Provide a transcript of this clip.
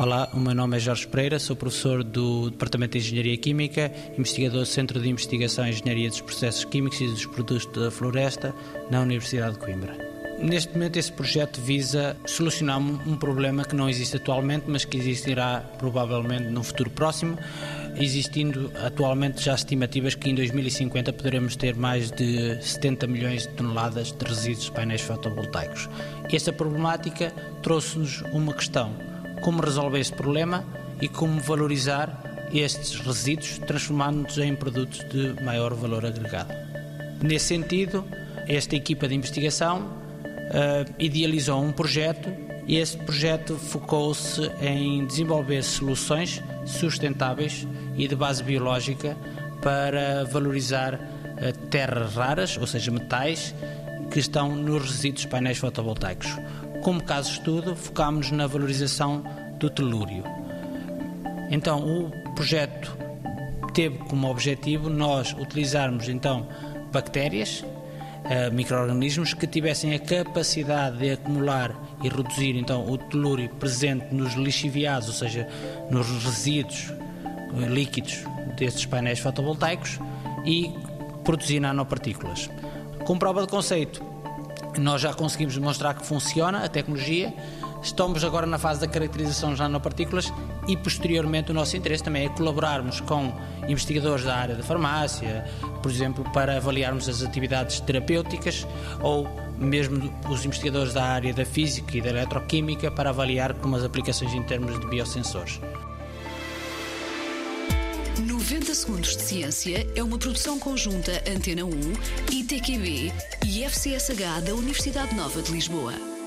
Olá, o meu nome é Jorge Pereira, sou professor do Departamento de Engenharia Química, investigador do Centro de Investigação em Engenharia dos Processos Químicos e dos Produtos da Floresta na Universidade de Coimbra. Neste momento, esse projeto visa solucionar um problema que não existe atualmente, mas que existirá provavelmente num futuro próximo, existindo atualmente já estimativas que em 2050 poderemos ter mais de 70 milhões de toneladas de resíduos de painéis fotovoltaicos. Esta problemática trouxe-nos uma questão como resolver esse problema e como valorizar estes resíduos, transformando-os em produtos de maior valor agregado. Nesse sentido, esta equipa de investigação uh, idealizou um projeto e esse projeto focou-se em desenvolver soluções sustentáveis e de base biológica para valorizar uh, terras raras, ou seja, metais, que estão nos resíduos painéis fotovoltaicos. Como caso de estudo, focámos na valorização do telúrio. Então, o projeto teve como objetivo nós utilizarmos então bactérias, uh, microorganismos que tivessem a capacidade de acumular e reduzir então o telúrio presente nos lixiviados, ou seja, nos resíduos uh, líquidos destes painéis fotovoltaicos e produzir nanopartículas. Com prova de conceito, nós já conseguimos demonstrar que funciona a tecnologia. Estamos agora na fase da caracterização já nanopartículas e posteriormente o nosso interesse também é colaborarmos com investigadores da área da farmácia, por exemplo, para avaliarmos as atividades terapêuticas ou mesmo os investigadores da área da física e da eletroquímica para avaliar como as aplicações em termos de biosensores. 90 Segundos de Ciência é uma produção conjunta Antena 1, ITQB e FCSH da Universidade Nova de Lisboa.